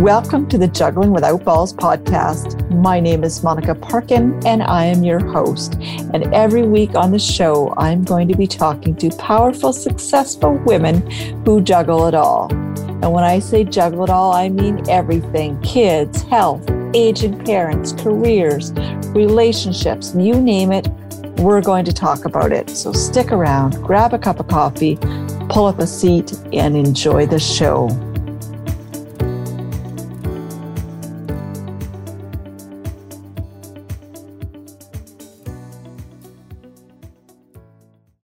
Welcome to the Juggling Without Balls podcast. My name is Monica Parkin and I am your host. And every week on the show, I'm going to be talking to powerful, successful women who juggle it all. And when I say juggle it all, I mean everything kids, health, aging parents, careers, relationships, you name it, we're going to talk about it. So stick around, grab a cup of coffee, pull up a seat, and enjoy the show.